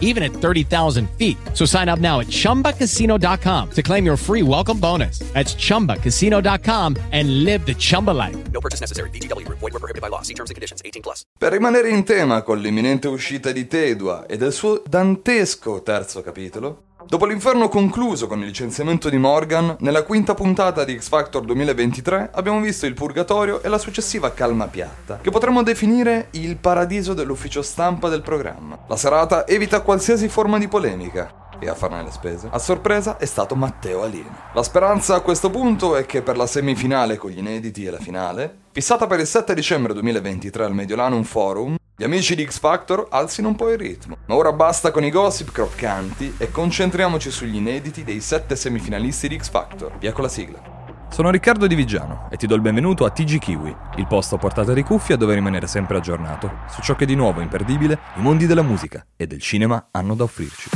even at 30,000 feet. So sign up now at chumbacasino.com to claim your free welcome bonus. That's chumbacasino.com and live the Chumba life. No purchase necessary. VGW Group. Void were prohibited by law. See terms and conditions. 18 plus. Per rimanere in tema con l'imminente uscita di Tedua e del suo dantesco terzo capitolo, dopo l'inferno concluso con il licenziamento di Morgan, nella quinta puntata di X Factor 2023 abbiamo visto il purgatorio e la successiva calma piatta, che potremmo definire il paradiso dell'ufficio stampa del programma. La serata evita qualsiasi forma di polemica, e a farne le spese, a sorpresa è stato Matteo Alieno. La speranza a questo punto è che per la semifinale con gli inediti e la finale, fissata per il 7 dicembre 2023 al Mediolanum Forum, gli amici di X Factor alzino un po' il ritmo. Ma ora basta con i gossip croccanti e concentriamoci sugli inediti dei sette semifinalisti di X Factor. Via con la sigla. Sono Riccardo Di Vigiano e ti do il benvenuto a TG Kiwi, il posto a portata di cuffia dove rimanere sempre aggiornato su ciò che di nuovo imperdibile i mondi della musica e del cinema hanno da offrirci.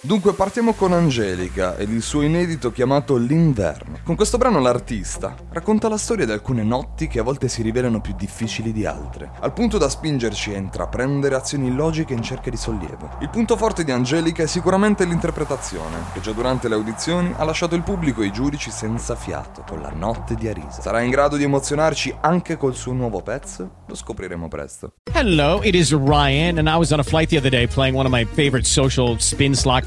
Dunque partiamo con Angelica ed il suo inedito chiamato L'inverno. Con questo brano l'artista racconta la storia di alcune notti che a volte si rivelano più difficili di altre, al punto da spingerci a intraprendere azioni illogiche in cerca di sollievo. Il punto forte di Angelica è sicuramente l'interpretazione, che già durante le audizioni ha lasciato il pubblico e i giudici senza fiato con la notte di Arisa. Sarà in grado di emozionarci anche col suo nuovo pezzo? Lo scopriremo presto. Hello, it is Ryan, and I was on a flight the other day playing one of my favorite social spin slot